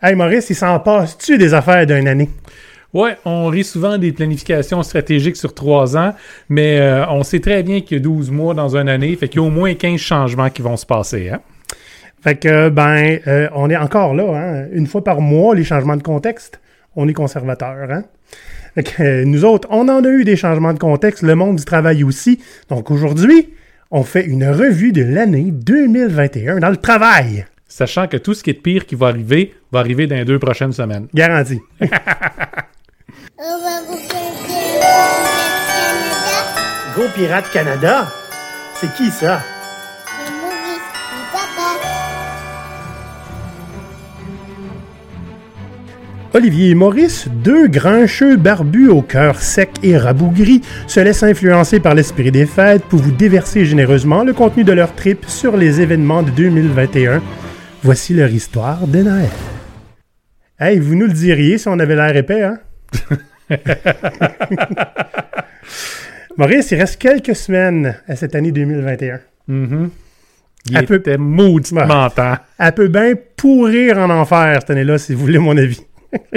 Hey Maurice, il s'en passe-tu des affaires d'une année? Ouais, on rit souvent des planifications stratégiques sur trois ans, mais euh, on sait très bien qu'il y a 12 mois dans une année, fait qu'il y a au moins 15 changements qui vont se passer. Hein? Fait que, ben, euh, on est encore là, hein? Une fois par mois, les changements de contexte, on est conservateur, hein? Fait que, euh, nous autres, on en a eu des changements de contexte, le monde du travail aussi. Donc aujourd'hui, on fait une revue de l'année 2021 dans le travail. Sachant que tout ce qui est de pire qui va arriver, va arriver dans les deux prochaines semaines. Garanti. Go Pirate Canada? C'est qui ça? Olivier et Maurice, deux grincheux barbus au cœur sec et rabougri, se laissent influencer par l'esprit des fêtes pour vous déverser généreusement le contenu de leur trip sur les événements de 2021. Voici leur histoire de Noël. Hey, vous nous le diriez si on avait l'air épais, hein? Maurice, il reste quelques semaines à cette année 2021. Mhm. Il peu- était mauditement temps. Elle peut bien pourrir en enfer cette année-là, si vous voulez mon avis.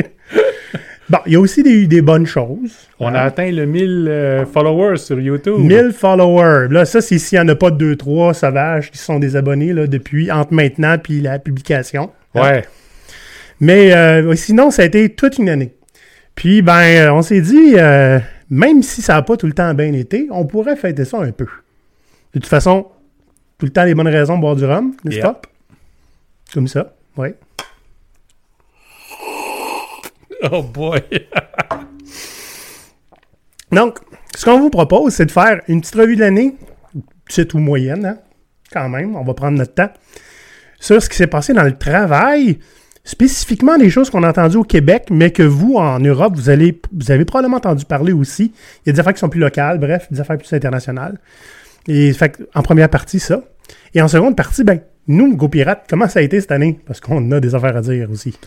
bon, il y a aussi des, des bonnes choses. On a atteint le 1000 euh, followers sur YouTube. 1000 followers. Là, ça, c'est s'il n'y en a pas deux, trois sauvages qui sont des abonnés là, depuis entre maintenant puis la publication. Ouais. Mais euh, sinon, ça a été toute une année. Puis, ben, euh, on s'est dit, euh, même si ça n'a pas tout le temps bien été, on pourrait fêter ça un peu. De toute façon, tout le temps les bonnes raisons de boire du rhum, n'est-ce Yep. pas? Comme ça, oui. Oh boy. Donc, ce qu'on vous propose, c'est de faire une petite revue de l'année, petite ou moyenne, hein, quand même, on va prendre notre temps, sur ce qui s'est passé dans le travail, spécifiquement des choses qu'on a entendues au Québec, mais que vous, en Europe, vous, avez probablement entendu parler aussi. Il y a des affaires qui sont plus locales, bref, des affaires plus internationales. Et fait en première partie, ça. Et en seconde partie, ben, nous, Go Pirate, comment ça a été cette année? Parce qu'on a des affaires à dire aussi.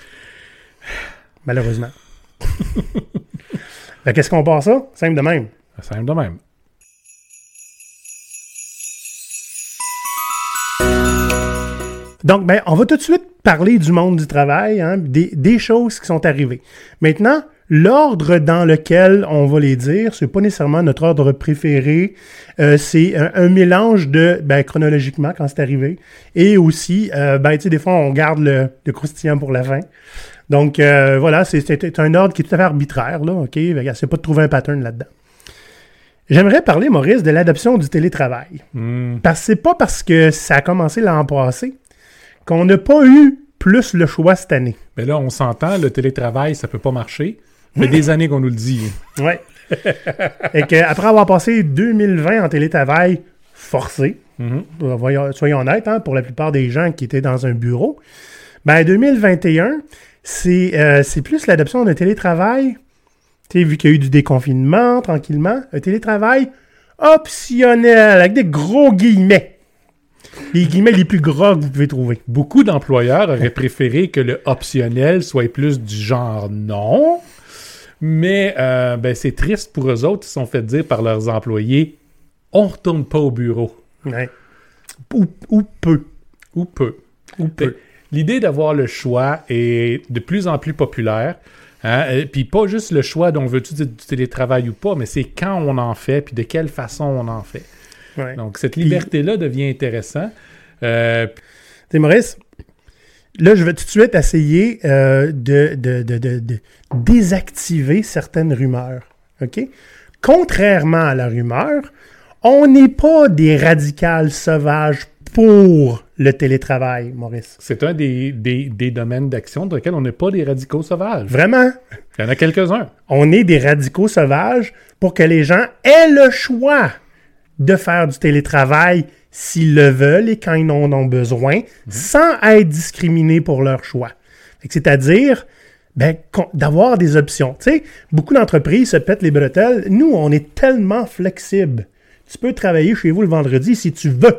Malheureusement. Qu'est-ce qu'on passe ça? Simple de même. Simple de même. Donc, ben, on va tout de suite parler du monde du travail, hein, des, des choses qui sont arrivées. Maintenant, l'ordre dans lequel on va les dire, c'est pas nécessairement notre ordre préféré. Euh, c'est un, un mélange de, ben, chronologiquement quand c'est arrivé, et aussi, euh, ben, tu sais, des fois, on garde le, le croustillant pour la fin. Donc, euh, voilà, c'est- un ordre qui est tout à fait arbitraire, là, OK? C'est pas de trouver un pattern là-dedans. J'aimerais parler, Maurice, de l'adoption du télétravail. Hmm. Parce que c'est pas parce que ça a commencé l'an passé qu'on n'a pas eu plus le choix cette année. Mais là, on s'entend, le télétravail, ça peut pas marcher. Ça fait des années qu'on nous le dit. Ouais. Et qu'après avoir passé 2020 en télétravail forcé, voyons- soyons honnêtes, hein, pour la plupart des gens qui étaient dans un bureau, ben 2021, c'est euh, c'est plus l'adoption d'un télétravail. Tu sais, vu qu'il y a eu du déconfinement tranquillement, un télétravail optionnel, avec des gros guillemets. Les guillemets les plus gros que vous pouvez trouver. Beaucoup d'employeurs auraient préféré que le optionnel soit plus du genre non. Mais euh, ben, c'est triste pour eux autres. Ils se sont fait dire par leurs employés on retourne pas au bureau. Ouais. Ou, ou peu. Ou peu. Ou peu. L'idée d'avoir le choix est de plus en plus populaire. Hein? Et Puis pas juste le choix dont veux-tu du télétravail ou pas, mais c'est quand on en fait, puis de quelle façon on en fait. Ouais. Donc cette liberté-là devient intéressante. Euh, sais, Maurice, là, je vais tout de suite essayer euh, de, de- de- de- de désactiver certaines rumeurs. OK? Contrairement à la rumeur, on n'est pas des radicales sauvages pour le télétravail, Maurice. c'est un des, des- des domaines d'action dans lesquels on n'est pas des radicaux sauvages. Vraiment, Il y en a quelques-uns. on est des radicaux sauvages pour que les gens aient le choix de faire du télétravail s'ils le veulent et quand ils en ont besoin, sans être discriminés pour leur choix. C'est-à-dire ben, d'avoir des options. Tu sais, beaucoup d'entreprises se pètent les bretelles. Nous, on est tellement flexibles. Tu peux travailler chez vous le vendredi si tu veux.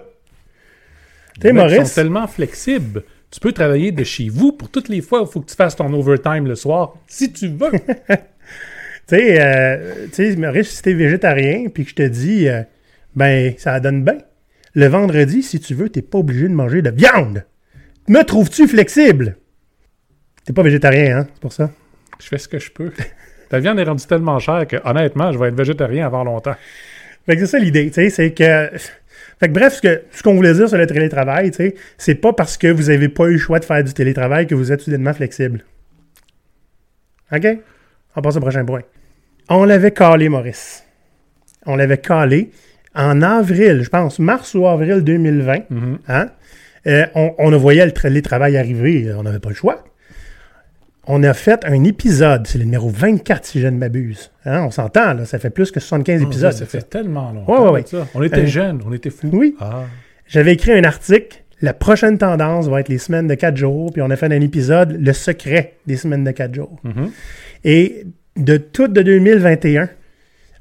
Tu sais, Maurice, sont tellement flexibles. Tu peux travailler de chez vous pour toutes les fois où il faut que tu fasses ton overtime le soir, si tu veux. Tu sais, euh, Maurice, si t'es végétarien, puis que je te dis, euh, ben, ça donne bien. Le vendredi, si tu veux, t'es pas obligé de manger de viande. Me trouves-tu flexible? T'es pas végétarien, hein? C'est pour ça? Je fais ce que je peux. La viande est rendue tellement chère que, honnêtement, je vais être végétarien avant longtemps. Fait que c'est ça l'idée, tu sais, c'est que... Fait que bref, ce qu'on voulait dire sur le télétravail, tu sais, c'est pas parce que vous avez pas eu le choix de faire du télétravail que vous êtes soudainement flexible. OK? On passe au prochain point. On l'avait calé, Maurice. On l'avait calé en avril, je pense, mars ou avril 2020. Mhm. Hein? Euh, on, on voyait le télétravail arriver, on n'avait pas le choix. On a fait un épisode, c'est le numéro 24 si je ne m'abuse. Hein? On s'entend, là, ça fait plus que 75 épisodes. ça ça. fait tellement longtemps. Ouais, ouais, ouais. ça. On était Euh, jeunes, on était fous. Oui. Ah. J'avais écrit un article. La prochaine tendance va être les semaines de 4 jours. Puis on a fait un épisode, le secret des semaines de 4 jours. Mhm. Et de tout de 2021,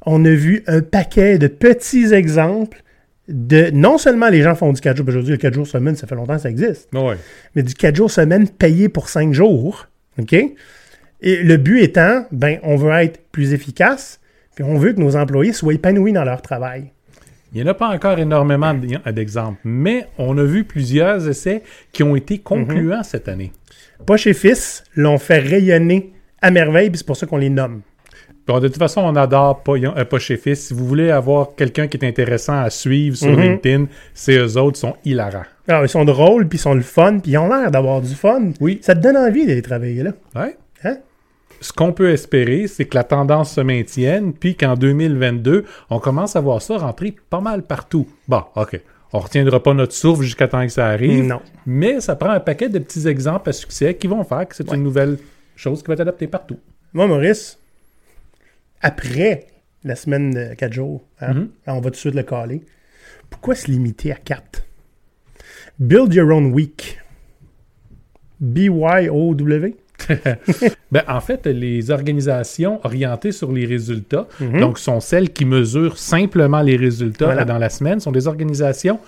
on a vu un paquet de petits exemples de non seulement les gens font du 4 jours, aujourd'hui le 4 jours semaine, ça fait longtemps que ça existe, Ouais. mais du 4 jours semaine payé pour 5 jours. OK? Et le but étant, ben, on veut être plus efficace, puis on veut que nos employés soient épanouis dans leur travail. Il n'y en a pas encore énormément d'exemples, mais on a vu plusieurs essais qui ont été concluants Mhm. cette année. Poche et Fils l'ont fait rayonner à merveille, puis c'est pour ça qu'on les nomme. Bon, de toute façon, on adore pas, euh, Fils. Si vous voulez avoir quelqu'un qui est intéressant à suivre sur Mhm. LinkedIn, c'est eux autres, sont hilarants. Alors, Ah, ils sont drôles, puis ils sont le fun, puis ils ont l'air d'avoir du fun. Oui. Ça te donne envie d'aller travailler là. Ouais. Hein? Ce qu'on peut espérer, c'est que la tendance se maintienne, puis qu'en 2022, on commence à voir ça rentrer pas mal partout. Bon, OK. On retiendra pas notre souffle jusqu'à temps que ça arrive, Non. mais ça prend un paquet de petits exemples à succès qui vont faire que c'est une nouvelle chose qui va être adaptée partout. Moi, Maurice, après la semaine de 4 jours, hein, Mhm. on va tout de suite le caler. Pourquoi se limiter à 4? Build your own week. B-Y-O-W? Ben, en fait, les organisations orientées sur les résultats, Mhm. donc sont celles qui mesurent simplement les résultats Voilà. dans la semaine, sont des organisations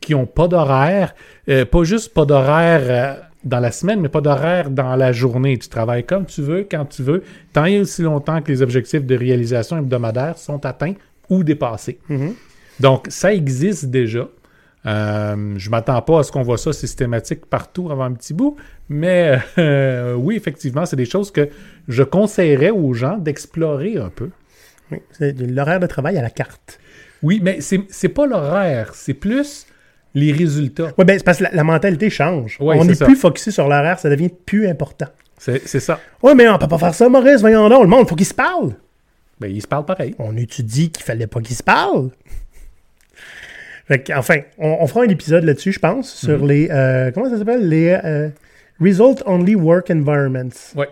qui n'ont pas d'horaire, euh, pas juste pas d'horaire euh, dans la semaine, mais pas d'horaire dans la journée. Tu travailles comme tu veux, quand tu veux, tant et aussi longtemps que les objectifs de réalisation hebdomadaire sont atteints ou dépassés. Mhm. Donc, ça existe déjà. Euh, je m'attends pas à ce qu'on voit ça systématique partout avant un petit bout, mais euh, oui, effectivement, c'est des choses que je conseillerais aux gens d'explorer un peu. Oui, c'est de l'horaire de travail à la carte. Oui, mais c'est c'est pas l'horaire, c'est plus les résultats. Oui, ben, c'est parce que la, la mentalité change. Ouais, on n'est plus focusé sur l'horaire, ça devient plus important. C'est ça. Oui, mais on peut pas faire ça, Maurice, voyons donc, le monde, faut qu'il se parle. Ben, ils se parlent pareil. On étudie qu'il fallait pas qu'ils se parlent. Fait enfin, on, on fera un épisode là-dessus, je pense, sur Mhm. les. euh, comment ça s'appelle? Les euh, Result Only Work Environments. Ouais.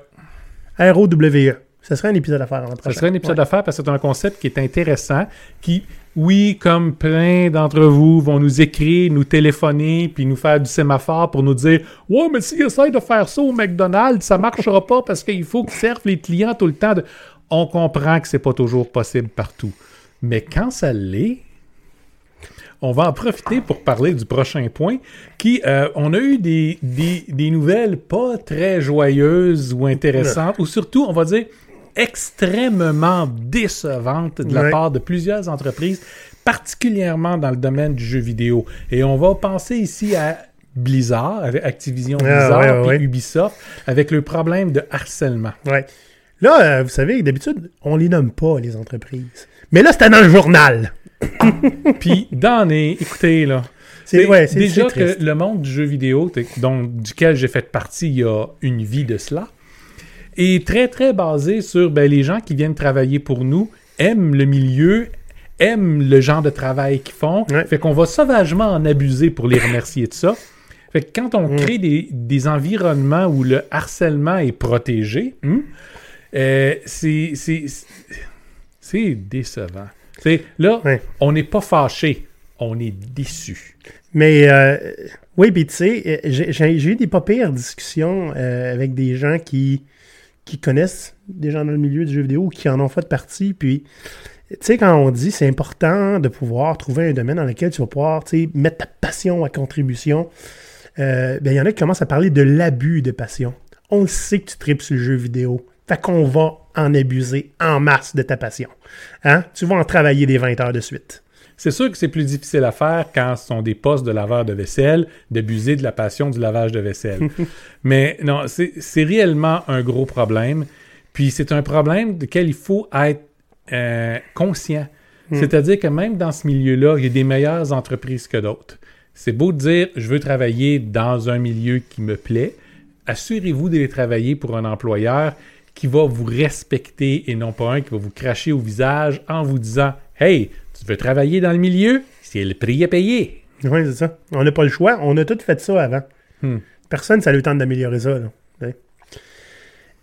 ROWE. Ce serait un épisode à faire le Ce prochain. serait un épisode Ouais. à faire parce que c'est un concept qui est intéressant, qui, oui, comme plein d'entre vous vont nous écrire, nous téléphoner, puis nous faire du sémaphore pour nous dire Ouais, mais s'ils essayent de faire ça au McDonald's, ça marchera pas parce qu'il faut qu'ils servent les clients tout le temps. de- On comprend que c'est pas toujours possible partout. Mais quand ça l'est, on va en profiter pour parler du prochain point, qui, euh, on a eu des, des, des nouvelles pas très joyeuses ou intéressantes, ou surtout, on va dire, extrêmement décevantes de la part de plusieurs entreprises, particulièrement dans le domaine du jeu vidéo. Et on va penser ici à Blizzard, avec Activision Ah, Blizzard, ouais, ouais, puis ouais. Ubisoft, avec le problème de harcèlement. Ouais. Là, euh, vous savez, d'habitude, on les nomme pas, les entreprises. Mais là, c'était dans le journal. Puis, dans les... Écoutez, là... C'est ouais, déjà que le monde du jeu vidéo, dont, duquel j'ai fait partie il y a une vie de cela, est très très basé sur ben, les gens qui viennent travailler pour nous aiment le milieu, aiment le genre de travail qu'ils font, Ouais. fait qu'on va sauvagement en abuser pour les remercier de ça. Fait que quand on Mm. crée des, des environnements où le harcèlement est protégé, hmm, euh, c'est c'est- c'est décevant. Là, on n'est pas fâché, on est déçu. Mais euh, oui, puis tu sais, euh, j'ai eu des pas pires discussions euh, avec des gens qui, qui connaissent des gens dans le milieu du jeu vidéo ou qui en ont fait partie. Puis, tu sais, quand on dit c'est important de pouvoir trouver un domaine dans lequel tu vas pouvoir mettre ta passion à contribution, euh, ben, il y en a qui commencent à parler de l'abus de passion. On le sait que tu tripes sur le jeu vidéo. Fait qu'on va en abuser en masse de ta passion. Hein? Tu vas en travailler des 20 heures de suite. C'est sûr que c'est plus difficile à faire quand ce sont des postes de laveur de vaisselle, d'abuser de la passion du lavage de vaisselle. Mais non, c'est réellement un gros problème. Puis c'est un problème duquel il faut être euh, conscient. C'est-à-dire que même dans ce milieu-là, il y a des meilleures entreprises que d'autres. C'est beau de dire, je veux travailler dans un milieu qui me plaît. Assurez-vous d'aller travailler pour un employeur qui va vous respecter et non pas un qui va vous cracher au visage en vous disant Hey, tu veux travailler dans le milieu? C'est le prix à payer. Oui, c'est ça. On n'a pas le choix. On a tout fait ça avant. Hmm. Personne, ça le temps d'améliorer ça. là. Ouais.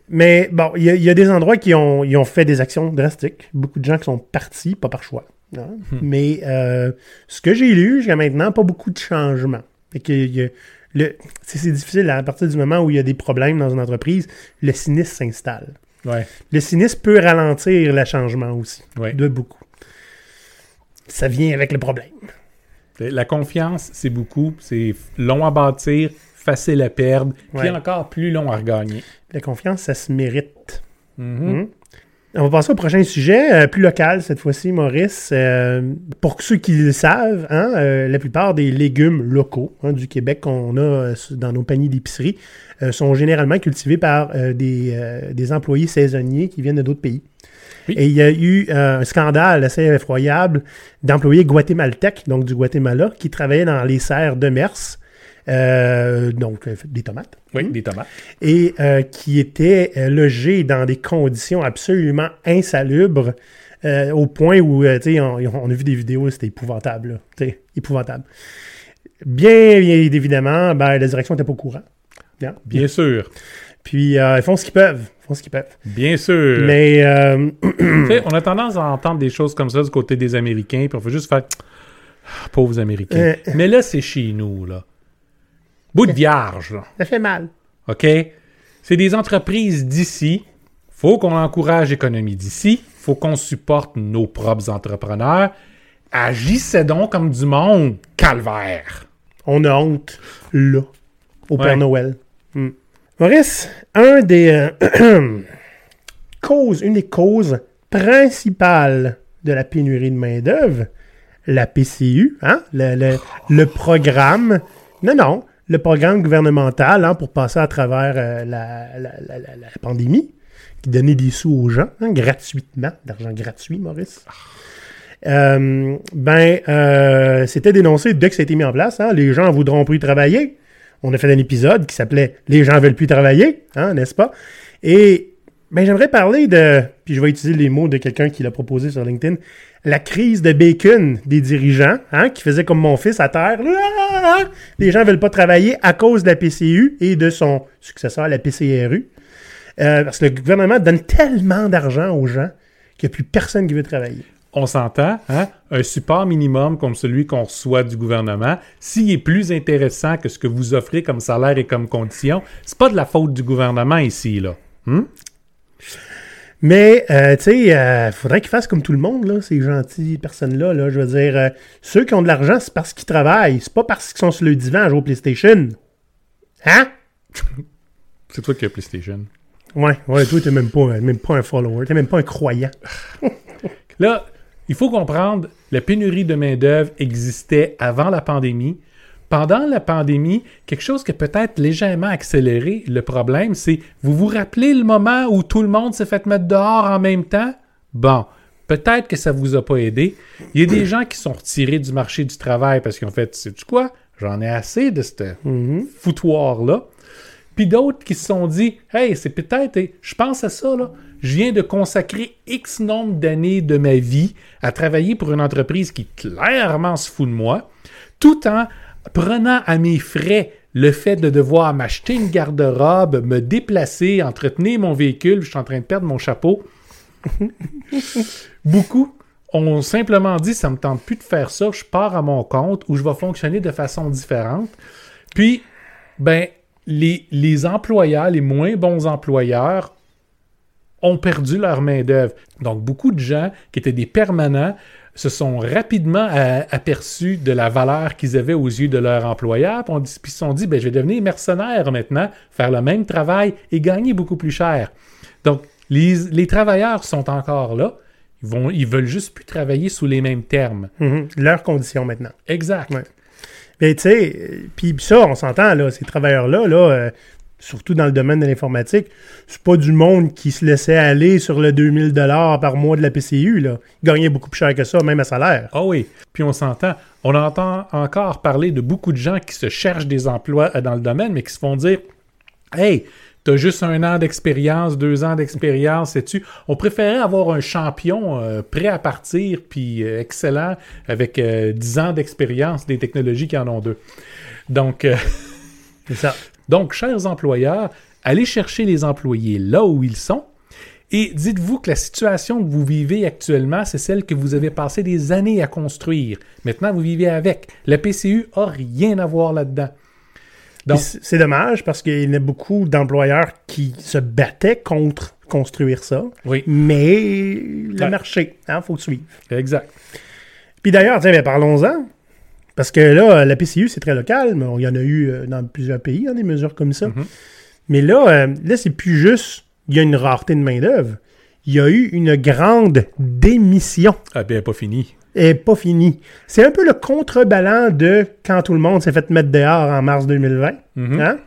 Mais bon, il y, a- il y a des endroits qui ont, fait des actions drastiques. Beaucoup de gens qui sont partis, pas par choix. hein. Mais euh, ce que j'ai lu jusqu'à maintenant, pas beaucoup de changements. Fait que il y a- le- c'est c'est difficile à partir du moment où il y a des problèmes dans une entreprise, le cynisme s'installe. Ouais, Le cynisme peut ralentir le changement aussi, ouais. de beaucoup. Ça vient avec le problème. La confiance, c'est beaucoup. C'est long à bâtir, facile à perdre, puis Ouais. encore plus long à regagner. La confiance, ça se mérite. Mhm. Mhm. On va passer au prochain sujet, euh, plus local cette fois-ci, Maurice. Euh, pour ceux qui le savent, hein, euh, la plupart des légumes locaux hein, du Québec qu'on a dans nos paniers d'épicerie sont généralement cultivés par des, des employés saisonniers qui viennent de d'autres pays. Oui. Et il y a eu euh, un scandale assez effroyable d'employés guatémaltèques, donc du Guatemala, qui travaillaient dans les serres de Mers, euh, donc euh, des tomates Oui, des tomates. et euh, qui étaient logés dans des conditions absolument insalubres au point où, tu sais, on, on a vu des vidéos, c'était épouvantable, là, tu sais, épouvantable. Bien, bien évidemment, ben, la direction n'était pas au courant. Bien. Bien sûr. Puis, euh, ils font ce qu'ils peuvent, ils font ce qu'ils peuvent. Bien sûr. Mais, euh, on a tendance à entendre des choses comme ça du côté des Américains, puis on fait juste faire Ah, pauvres Américains. Euh. Mais là, c'est chez nous, là. Bout de vierge, là. ça fait mal. OK? C'est des entreprises d'ici. Faut qu'on encourage l'économie d'ici. Faut qu'on supporte nos propres entrepreneurs. Agissez donc comme du monde, calvaire. On a honte, là, au Ouais. Père Noël. Hmm. Maurice, un des euh, causes, une des causes principales de la pénurie de main-d'œuvre, la PCU, hein, le, programme, non, non, le programme gouvernemental hein, pour passer à travers euh, la, pandémie, qui donnait des sous aux gens, hein, gratuitement, d'argent gratuit, Maurice. Euh, ben, c'était dénoncé dès que ça a été mis en place. les gens voudront plus travailler. On a fait un épisode qui s'appelait Les gens veulent plus travailler, hein, n'est-ce pas? Et ben, j'aimerais parler de, puis je vais utiliser les mots de quelqu'un qui l'a proposé sur LinkedIn, la crise de bacon des dirigeants, hein, qui faisait comme mon fils à terre. Les gens veulent pas travailler à cause de la PCU et de son successeur, la PCRU. Euh, parce que le gouvernement donne tellement d'argent aux gens qu'il n'y a plus personne qui veut travailler. On s'entend, hein? Un support minimum comme celui qu'on reçoit du gouvernement, s'il est plus intéressant que ce que vous offrez comme salaire et comme condition, c'est pas de la faute du gouvernement ici, là. Hmm? Mais, euh, tu sais, euh, faudrait qu'ils fassent comme tout le monde, là, ces gentilles personnes-là. Là. Je veux dire, euh, ceux qui ont de l'argent, c'est parce qu'ils travaillent. C'est pas parce qu'ils sont sur le divan à jouer au PlayStation. Hein? C'est toi qui as PlayStation. Ouais, ouais, toi, t'es même pas, même pas un follower. T'es même pas un croyant. Là, il faut comprendre, la pénurie de main-d'œuvre existait avant la pandémie. Pendant la pandémie, quelque chose qui a peut-être légèrement accéléré le problème, c'est vous vous rappelez le moment où tout le monde s'est fait mettre dehors en même temps? Bon, peut-être que ça vous a pas aidé. Il y a des gens qui sont retirés du marché du travail parce qu'ils ont fait, sais-tu quoi? J'en ai assez de ce Mhm. foutoir-là. Puis d'autres qui se sont dit, hey, c'est peut-être, je pense à ça, là. Je viens de consacrer X nombre d'années de ma vie à travailler pour une entreprise qui clairement se fout de moi, tout en prenant à mes frais le fait de devoir m'acheter une garde-robe, me déplacer, entretenir mon véhicule, je suis en train de perdre mon chapeau. Beaucoup ont simplement dit ça me tente plus de faire ça, je pars à mon compte où je vais fonctionner de façon différente. Puis, ben, les, les employeurs, les moins bons employeurs, ont perdu leur main-d'œuvre. Donc, beaucoup de gens qui étaient des permanents se sont rapidement aperçus de la valeur qu'ils avaient aux yeux de leur employeur, puis puis se sont dit, ben, je vais devenir mercenaire maintenant, faire le même travail et gagner beaucoup plus cher. Donc, les, les travailleurs sont encore là. Ils, vont, ils veulent juste plus travailler sous les mêmes termes. Mhm. Leurs conditions maintenant. Exact. Ouais. Mais tu sais, puis ça, on s'entend, là, ces travailleurs-là, là, euh, surtout dans le domaine de l'informatique, c'est pas du monde qui se laissait aller sur le 2000 dollars par mois de la PCU, là. Ils gagnaient beaucoup plus cher que ça, même à salaire. Ah oui. Puis on s'entend. On entend encore parler de beaucoup de gens qui se cherchent des emplois euh, dans le domaine, mais qui se font dire Hey, t'as juste un an d'expérience, deux ans d'expérience, sais-tu? On préférait avoir un champion euh, prêt à partir, puis euh, excellent, avec euh, 10 ans d'expérience des technologies qui en ont deux. Donc, ça. donc, chers employeurs, allez chercher les employés là où ils sont. Et dites-vous que la situation que vous vivez actuellement, c'est celle que vous avez passé des années à construire. Maintenant, vous vivez avec. La PCU a rien à voir là-dedans. C'est dommage parce qu'il y a beaucoup d'employeurs qui se battaient contre construire ça. oui, Mais le Ouais. marché, il faut suivre. exact. Puis d'ailleurs, tiens, ben, parlons-en. Parce que là, la PCU, c'est très local, mais il y en a eu euh, dans plusieurs pays, hein, des mesures comme ça. Mhm. Mais là, euh, là c'est plus juste, il y a une rareté de main-d'œuvre. Il y a eu une grande démission. Ah ben, pas fini. Et pas fini. C'est un peu le contrebalan de quand tout le monde s'est fait mettre dehors en mars 2020. Mhm. Hein?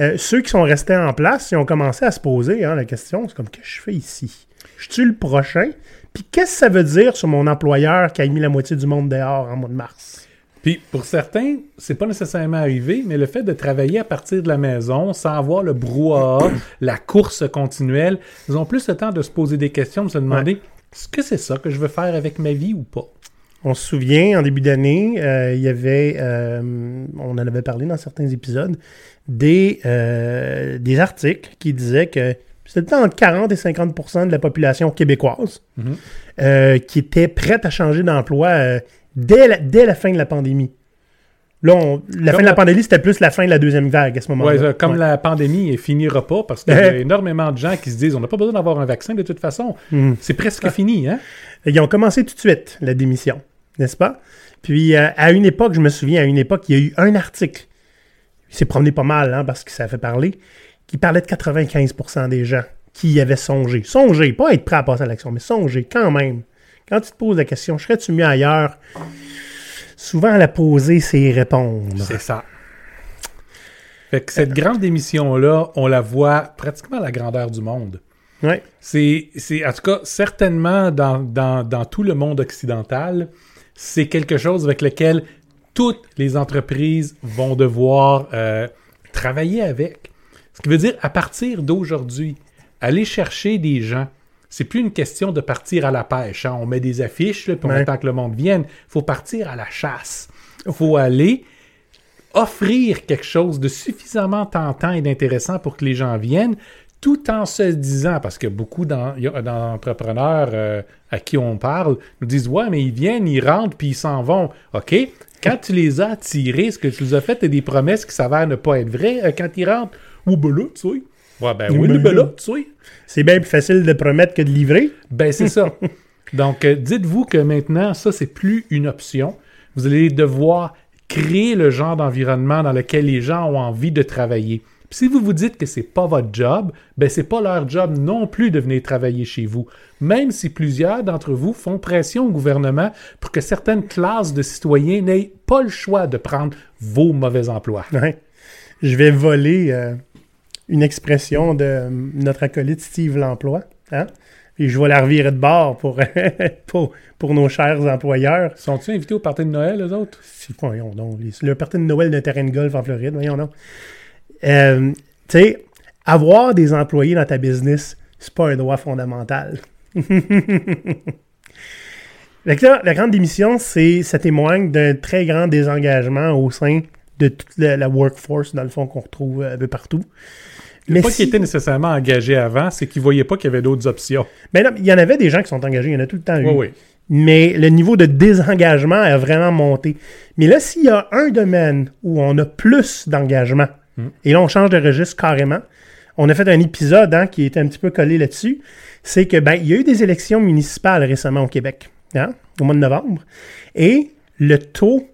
Euh, ceux qui sont restés en place, ils ont commencé à se poser hein, la question, c'est comme, qu'est-ce que je fais ici? Je suis le prochain? Puis qu'est-ce que ça veut dire sur mon employeur qui a mis la moitié du monde dehors en mois de mars? Puis pour certains, c'est pas nécessairement arrivé, mais le fait de travailler à partir de la maison, sans avoir le brouhaha, la course continuelle, ils ont plus le temps de se poser des questions, de se demander est-ce que c'est ça que je veux faire avec ma vie ou pas? On se souvient, en début d'année, euh, il y avait, euh, on en avait parlé dans certains épisodes, des, euh, des articles qui disaient que c'était entre 40 et 50% de la population québécoise Mhm. qui était prête à changer d'emploi dès, la, dès la fin de la pandémie. Là, on- la Comme fin de la pandémie, c'était plus la fin de la deuxième vague à ce moment-là. Ouais, comme Ouais. la pandémie ne finira pas, parce qu'il y a énormément de gens qui se disent on n'a pas besoin d'avoir un vaccin de toute façon. Mhm. C'est presque fini, hein? Ils ont commencé tout de suite, la démission, n'est-ce pas? Puis, euh, à une époque, je me souviens, à une époque, il y a eu un article, il s'est promené pas mal, hein, parce que ça a fait parler, qui parlait de 95% des gens qui y avaient songé. Songé, pas être prêt à passer à l'action, mais songer quand même. Quand tu te poses la question, serais-tu mieux ailleurs? Souvent, la poser, c'est y répondre. C'est ça. Fait que cette grande démission-là, on la voit pratiquement à la grandeur du monde. Ouais. C'est en tout cas, certainement dans, dans, dans tout le monde occidental, c'est quelque chose avec lequel toutes les entreprises vont devoir euh, travailler avec. Ce qui veut dire, à partir d'aujourd'hui, aller chercher des gens, c'est plus une question de partir à la pêche. hein. On met des affiches, là, puis on Ouais. attend que le monde vienne. Il faut partir à la chasse. Il faut aller offrir quelque chose de suffisamment tentant et d'intéressant pour que les gens viennent, tout en se disant, parce que beaucoup d'entrepreneurs euh, à qui on parle nous disent Ouais, mais ils viennent, ils rentrent, puis ils s'en vont. OK? Quand tu les as attirés, ce que tu les as fait, t'as des promesses qui s'avèrent ne pas être vraies euh, quand ils rentrent. Ou ben là, tu sais. Ouais, ben oui, Ben ben là. là, tu sais. C'est bien plus facile de promettre que de livrer. Ben, c'est ça. Donc, euh, dites-vous que maintenant, ça, c'est plus une option. Vous allez devoir créer le genre d'environnement dans lequel les gens ont envie de travailler. Puis si vous vous dites que c'est pas votre job, ben c'est pas leur job non plus de venir travailler chez vous. Même si plusieurs d'entre vous font pression au gouvernement pour que certaines classes de citoyens n'aient pas le choix de prendre vos mauvais emplois. Ouais. Je vais voler euh, une expression de notre acolyte Steve L'Emploi. Hein? Et je vais la revirer de bord pour, pour, pour nos chers employeurs. Sont-ils invités au party de Noël, les autres? Si, voyons donc, le party de Noël d'un terrain de golf en Floride, voyons donc. Euh, tu sais, avoir des employés dans ta business, c'est pas un droit fondamental. Là, la grande démission, c'est, ça témoigne d'un très grand désengagement au sein de toute la, la workforce, dans le fond, qu'on retrouve euh, un peu partout. Mais pas si- qu'ils étaient nécessairement engagés avant, c'est qu'ils voyaient pas qu'il y avait d'autres options. Ben non, il y en avait des gens qui sont engagés, il y en a tout le temps eu. Oui, oui. Mais le niveau de désengagement a vraiment monté. Mais là, s'il y a un domaine où on a plus d'engagement, Mm. et là, on change de registre carrément, on a fait un épisode hein, qui était un petit peu collé là-dessus, c'est que ben, il y a eu des élections municipales récemment au Québec, hein, au mois de novembre, et le taux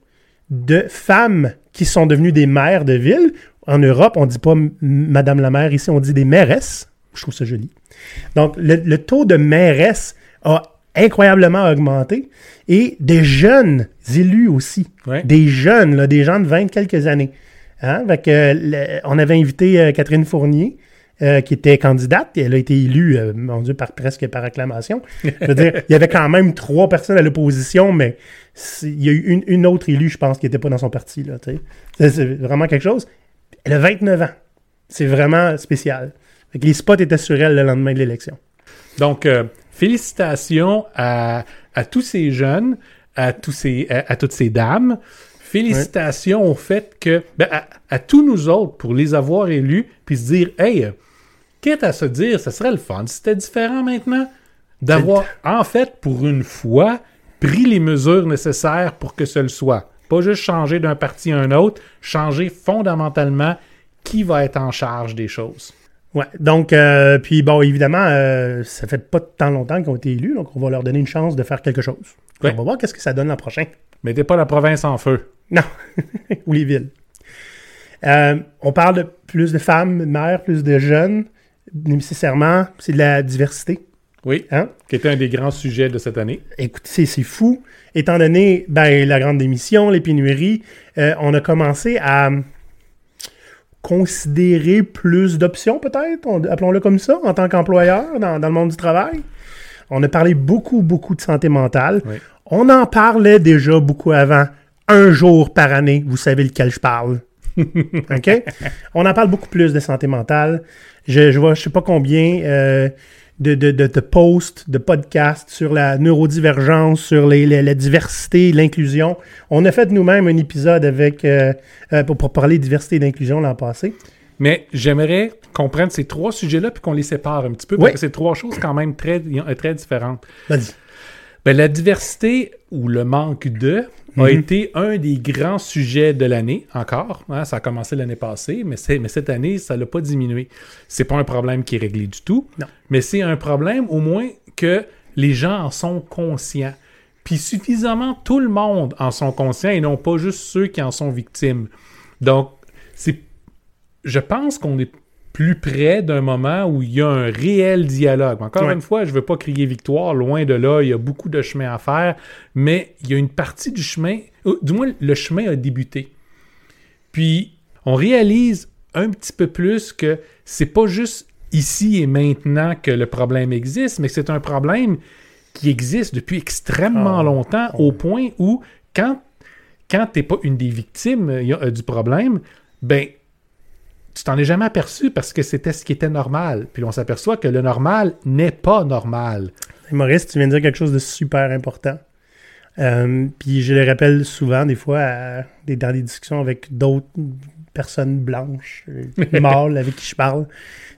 de femmes qui sont devenues des maires de ville, en Europe, on dit pas Madame la maire, ici on dit des mairesses, je trouve ça joli. Donc, le, le taux de mairesse a incroyablement augmenté. Et des jeunes élus aussi. Ouais. Des jeunes, là, des gens de 20 quelques années. Hein? Fait que, le- on avait invité euh, Catherine Fournier, euh, qui était candidate, et elle a été élue, euh, mon Dieu, par, presque par acclamation. Je veux dire, il y avait quand même trois personnes à l'opposition, mais il y a eu une, une autre élue, je pense, qui n'était pas dans son parti. Là, c'est, vraiment quelque chose. Elle a 29 ans. C'est vraiment spécial. Les spots étaient sur elle le lendemain de l'élection. Donc, euh, félicitations à, à tous ces jeunes, à, tous ces, à, à toutes ces dames. Félicitations au fait que, ben, à, à tous nous autres, pour les avoir élus, puis se dire, hey, quitte à se dire, ça serait le fun c'était différent maintenant, d'avoir, en fait, pour une fois, pris les mesures nécessaires pour que ce le soit. Pas juste changer d'un parti à un autre, changer fondamentalement qui va être en charge des choses. Ouais, donc, euh, puis bon, évidemment, euh, ça fait pas tant longtemps qu'ils ont été élus, donc on va leur donner une chance de faire quelque chose. Ouais. On va voir qu'est-ce que ça donne l'an prochain. Mettez pas la province en feu. Non, ou les villes. Euh, on parle de plus de femmes, mères, plus de jeunes. Nécessairement, c'est de la diversité. Oui, Hein? qui était un des grands sujets de cette année. Écoute, c'est fou. Étant donné ben, la grande démission, les pénuries, euh, on a commencé à considérer plus d'options, peut-être, on- appelons-le comme ça, en tant qu'employeur dans, dans le monde du travail. On a parlé beaucoup, beaucoup de santé mentale. Oui. On en parlait déjà beaucoup avant. Un jour par année, vous savez lequel je parle. OK? On en parle beaucoup plus de santé mentale. Je, je vois, je sais pas combien euh, de, de, de, de posts, de podcasts sur la neurodivergence, sur les, les- la diversité, l'inclusion. On a fait nous-mêmes un épisode avec euh, euh, pour, pour parler de diversité et d'inclusion l'an passé. Mais j'aimerais qu'on prenne ces trois sujets-là puis qu'on les sépare un petit peu, Oui. parce que c'est trois choses quand même très, très différentes. Vas-y. Ben, la diversité ou le manque de a Mhm. été un des grands sujets de l'année encore. hein. ça a commencé l'année passée, mais, cette année, ça l'a pas diminué. C'est pas un problème qui est réglé du tout, Non. mais c'est un problème au moins que les gens en sont conscients. Puis suffisamment tout le monde en sont conscients et non pas juste ceux qui en sont victimes. Donc, c'est je pense qu'on est plus près d'un moment où il y a un réel dialogue. Encore Ouais. une fois, je ne veux pas crier victoire, loin de là, il y a beaucoup de chemin à faire, mais il y a une partie du chemin, du moins le chemin a débuté. Puis on réalise un petit peu plus que c'est pas juste ici et maintenant que le problème existe, mais que c'est un problème qui existe depuis extrêmement Ah. longtemps, au point où quand, quand tu n'es pas une des victimes euh, euh, du problème, ben tu t'en es jamais aperçu parce que c'était ce qui était normal. Puis on s'aperçoit que le normal n'est pas normal. Maurice, tu viens de dire quelque chose de super important. Euh, puis je le rappelle souvent, des fois, à- dans des discussions avec d'autres personnes blanches, euh, mâles avec qui je parle.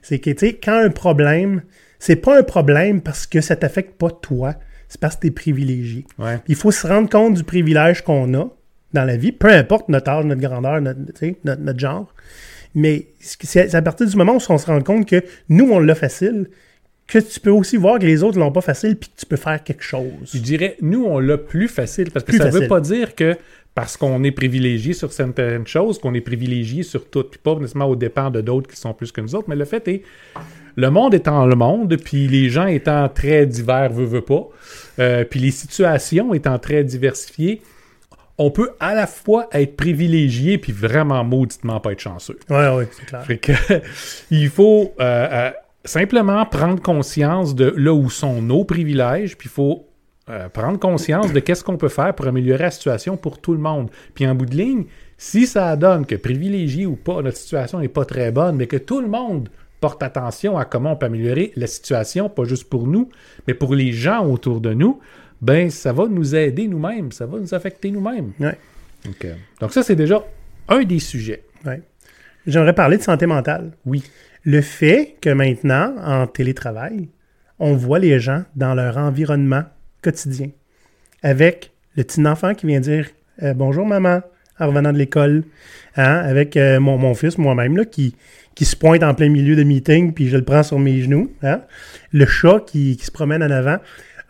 C'est que, tu sais, quand un problème, c'est pas un problème parce que ça t'affecte pas toi, c'est parce que t'es privilégié. Ouais. Il faut se rendre compte du privilège qu'on a dans la vie, peu importe notre âge, notre grandeur, notre genre. Mais c'est à partir du moment où on se rend compte que nous, on l'a facile, que tu peux aussi voir que les autres l'ont pas facile puis que tu peux faire quelque Je chose. dirais, nous, on l'a plus facile parce que Plus ça ne veut pas dire que parce qu'on est privilégié sur certaines choses, qu'on est privilégié sur toutes, puis pas nécessairement au dépend de d'autres qui sont plus que nous autres, mais le fait est, le monde étant le monde, puis les gens étant très divers, veut, veut pas, euh, puis les situations étant très diversifiées, on peut à la fois être privilégié puis vraiment mauditement pas être chanceux. Ouais, ouais, c'est clair. Fait que, il faut euh, euh, simplement prendre conscience de là où sont nos privilèges, puis il faut euh, prendre conscience de qu'est-ce qu'on peut faire pour améliorer la situation pour tout le monde. Puis en bout de ligne, si ça donne que privilégié ou pas, notre situation n'est pas très bonne, mais que tout le monde porte attention à comment on peut améliorer la situation, pas juste pour nous, mais pour les gens autour de nous, ben ça va nous aider nous-mêmes, ça va nous affecter nous-mêmes. Ouais. Donc, euh, donc ça, c'est déjà un des sujets. Ouais. J'aimerais parler de santé mentale. Oui. Le fait que maintenant, en télétravail, on voit les gens dans leur environnement quotidien. Avec le petit enfant qui vient dire euh, Bonjour maman en revenant de l'école. Hein, avec euh, mon, mon fils, moi-même, là, qui, qui se pointe en plein milieu de meeting, puis je le prends sur mes genoux. Hein? Le chat qui, qui se promène en avant.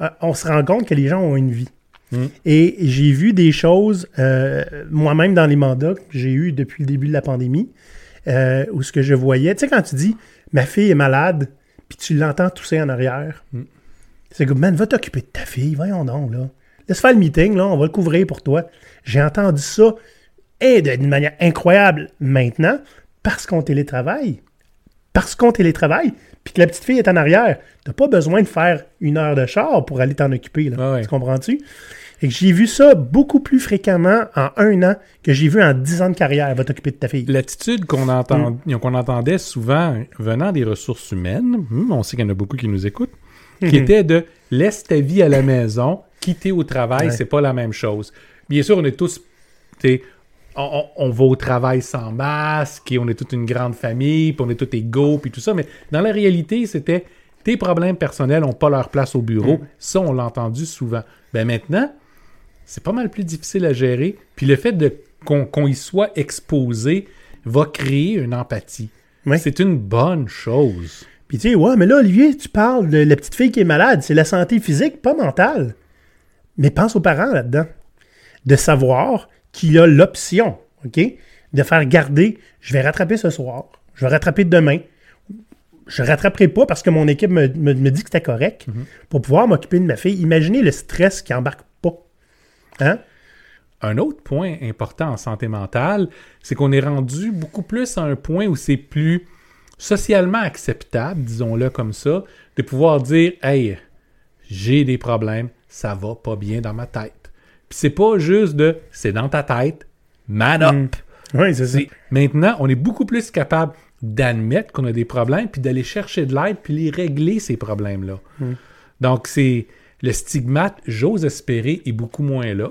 Euh, on se rend compte que les gens ont une vie. Mm. Et j'ai vu des choses, euh, moi-même dans les mandats que j'ai eu depuis le début de la pandémie, euh, où ce que je voyais, tu sais, quand tu dis ma fille est malade, puis tu l'entends tousser en arrière, Mm. C'est comme, man, va t'occuper de ta fille, voyons donc, là. Laisse faire le meeting, là, on va le couvrir pour toi. J'ai entendu ça et de- d'une manière incroyable maintenant parce qu'on télétravaille. Parce qu'on télétravaille, puis que la petite fille est en arrière. T'as pas besoin de faire une heure de char pour aller t'en occuper, là. Ah ouais. Tu comprends-tu? Et que j'ai vu ça beaucoup plus fréquemment en un an que j'ai vu en dix ans de carrière. Va t'occuper de ta fille. L'attitude qu'on entend, qu'on entendait souvent venant des ressources humaines, hum, on sait qu'il y en a beaucoup qui nous écoutent, qui était de laisse ta vie à la maison, quitter au travail, Ouais. c'est pas la même chose. Bien sûr, on est tous, on, va au travail sans masque, et on est toute une grande famille, puis on est tous égaux, puis tout ça, mais dans la réalité, c'était tes problèmes personnels n'ont pas leur place au bureau. Ça, on l'a entendu souvent. Ben maintenant, c'est pas mal plus difficile à gérer. Puis le fait de qu'on qu'on y soit exposé va créer une empathie. C'est une bonne chose. Puis tu sais, ouais, mais là, Olivier, tu parles de la petite fille qui est malade. C'est la santé physique, pas mentale. Mais pense aux parents là-dedans. De savoir qu'il a l'option, OK, de faire garder, je vais rattraper ce soir, je vais rattraper demain. Je rattraperai pas parce que mon équipe me, me- me dit que c'était correct pour pouvoir m'occuper de ma fille. Imaginez le stress qui embarque pas. Hein? Un autre point important en santé mentale, c'est qu'on est rendu beaucoup plus à un point où c'est plus socialement acceptable, disons-le comme ça, de pouvoir dire Hey, j'ai des problèmes, ça va pas bien dans ma tête. Puis c'est pas juste de c'est dans ta tête, man up. Oui, c'est ça. Maintenant, on est beaucoup plus capable d'admettre qu'on a des problèmes, puis d'aller chercher de l'aide, puis les régler, ces problèmes-là. Donc, c'est le stigmate, j'ose espérer, est beaucoup moins là.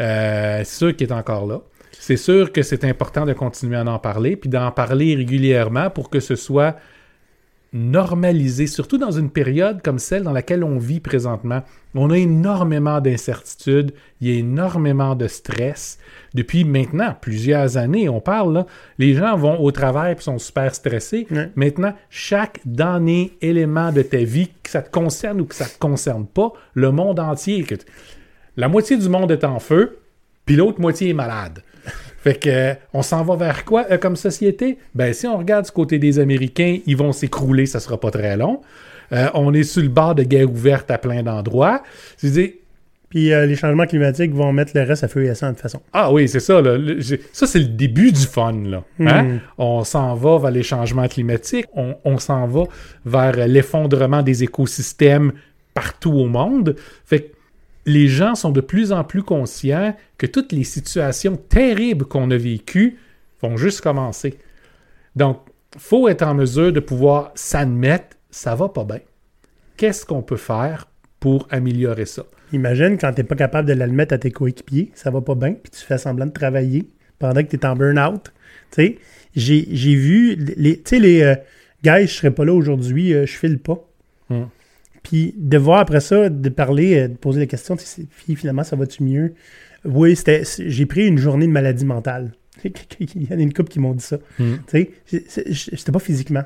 Euh, c'est sûr qu'il est encore là. C'est sûr que c'est important de continuer à en parler, puis d'en parler régulièrement pour que ce soit normalisé, surtout dans une période comme celle dans laquelle on vit présentement. On a énormément d'incertitudes, il y a énormément de stress. Depuis maintenant plusieurs années, on parle, là, les gens vont au travail et sont super stressés. Maintenant, chaque dernier élément de ta vie, que ça te concerne ou que ça te concerne pas, le monde entier, que la moitié du monde est en feu, puis l'autre moitié est malade. Fait que euh, on s'en va vers quoi euh, comme société? Ben si on regarde du côté des Américains, ils vont s'écrouler, ça sera pas très long. Euh, on est sur le bord de guerre ouverte à plein d'endroits. C'est-à-dire, Puis les changements climatiques vont mettre le reste à feu et à sang de toute façon. ah oui, c'est ça. là. Le- ça, c'est le début du fun. Là. Hein? Mhm. On s'en va vers les changements climatiques. On, on s'en va vers l'effondrement des écosystèmes partout au monde. Fait que les gens sont de plus en plus conscients que toutes les situations terribles qu'on a vécues vont juste commencer. Donc, faut être en mesure de pouvoir s'admettre, ça va pas bien. Qu'est-ce qu'on peut faire pour améliorer ça? Imagine quand t'es pas capable de l'admettre à tes coéquipiers, ça va pas bien, puis tu fais semblant de travailler pendant que tu es en burn-out. Tu j'ai vu, les, tu sais, les euh, gars, je serais pas là aujourd'hui, euh, je file pas. Hmm. Puis de voir après ça, de parler, euh, de poser la question, Fille, finalement, ça va-tu mieux? Oui, c'était, j'ai pris une journée de maladie mentale. Il y en a une couple qui m'ont dit ça. Tu sais, c'est- c'est- c'était pas physiquement.